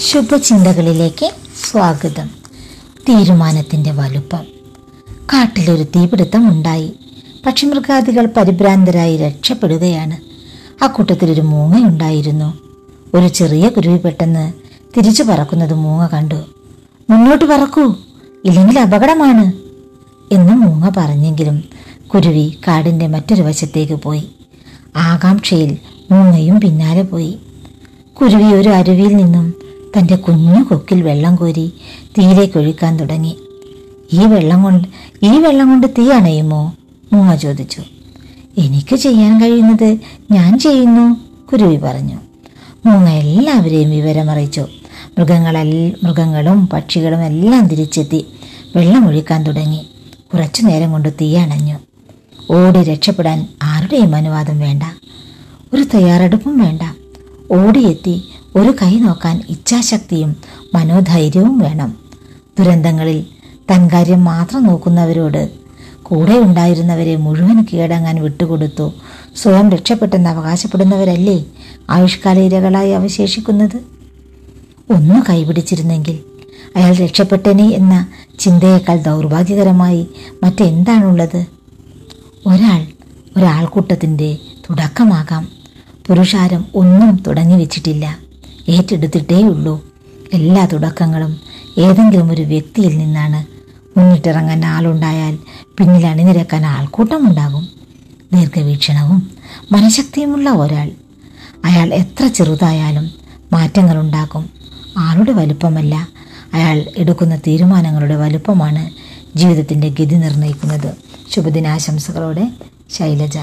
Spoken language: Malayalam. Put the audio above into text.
ശുഭചിന്തകളിലേക്ക് സ്വാഗതം. തീരുമാനത്തിന്റെ വലുപ്പം. കാട്ടിലൊരു തീപിടുത്തം ഉണ്ടായി പക്ഷിമൃഗാദികൾ പരിഭ്രാന്തരായി രക്ഷപ്പെടുകയാണ്. ആ മൂങ്ങ ഉണ്ടായിരുന്നു ഒരു ചെറിയ കുരുവി പെട്ടെന്ന് തിരിച്ചു പറക്കുന്നത് മൂങ്ങ കണ്ടു. മുന്നോട്ട് പറക്കൂ. ഇല്ലെങ്കിൽ അപകടമാണ് എന്ന് മൂങ്ങ പറഞ്ഞെങ്കിലും കുരുവി കാടിന്റെ മറ്റൊരു വശത്തേക്ക് പോയി. ആകാംക്ഷയിൽ മൂങ്ങയും പിന്നാലെ പോയി. കുരുവി ഒരു അരുവിയിൽ നിന്നും തന്റെ കുഞ്ഞു കൊക്കിൽ വെള്ളം കോരി തീയിലേക്ക് ഒഴിക്കാൻ തുടങ്ങി. ഈ വെള്ളം കൊണ്ട് ഈ വെള്ളം കൊണ്ട് തീ അണയുമോ? മൂങ്ങ ചോദിച്ചു. എനിക്ക് ചെയ്യാൻ കഴിയുന്നത് ഞാൻ ചെയ്യുന്നു കുരുവി പറഞ്ഞു. മൂങ്ങ എല്ലാവരെയും വിവരമറിയിച്ചു. മൃഗങ്ങളെൽ മൃഗങ്ങളും പക്ഷികളും എല്ലാം തിരിച്ചെത്തി വെള്ളമൊഴിക്കാൻ തുടങ്ങി. കുറച്ചു നേരം കൊണ്ട് തീ അണഞ്ഞു. ഓടി രക്ഷപ്പെടാൻ ആരുടെയും അനുവാദം വേണ്ട. ഒരു തയ്യാറെടുപ്പും വേണ്ട. ഓടിയെത്തി ഒരു കൈ നോക്കാൻ ഇച്ഛാശക്തിയും മനോധൈര്യവും വേണം. ദുരന്തങ്ങളിൽ തൻ കാര്യം മാത്രം നോക്കുന്നവരോട് കൂടെ ഉണ്ടായിരുന്നവരെ മുഴുവൻ കീഴടങ്ങാൻ വിട്ടുകൊടുത്തു. സ്വയം രക്ഷപ്പെട്ടെന്ന് അവകാശപ്പെടുന്നവരല്ലേ ആയുഷ്കാല ഇരകളായി അവശേഷിക്കുന്നത്? ഒന്ന് കൈപിടിച്ചിരുന്നെങ്കിൽ അയാൾ രക്ഷപ്പെട്ടനെ എന്ന ചിന്തയേക്കാൾ ദൗർഭാഗ്യകരമായി മറ്റെന്താണുള്ളത്? ഒരാൾ ഒരാൾക്കൂട്ടത്തിന്റെ തുടക്കമാകാം. പുരുഷാരം ഒന്നും തുടങ്ങി വെച്ചിട്ടില്ല. ഏറ്റെടുത്തിട്ടേയുള്ളൂ. എല്ലാ തുടക്കങ്ങളും ഏതെങ്കിലും ഒരു വ്യക്തിയിൽ നിന്നാണ്. മുന്നിട്ടിറങ്ങാൻ ആളുണ്ടായാൽ പിന്നിൽ അണിനിരക്കാൻ ആൾക്കൂട്ടമുണ്ടാകും. ദീർഘവീക്ഷണവും മനഃശക്തിയുമുള്ള ഒരാൾ. അയാൾ എത്ര ചെറുതായാലും മാറ്റങ്ങളുണ്ടാക്കും ആളുടെ വലുപ്പമല്ല. അയാൾ എടുക്കുന്ന തീരുമാനങ്ങളുടെ വലുപ്പമാണ് ജീവിതത്തിന്റെ ഗതി നിർണയിക്കുന്നത്. ശുഭദിനാശംസകളോടെ ശൈലജ.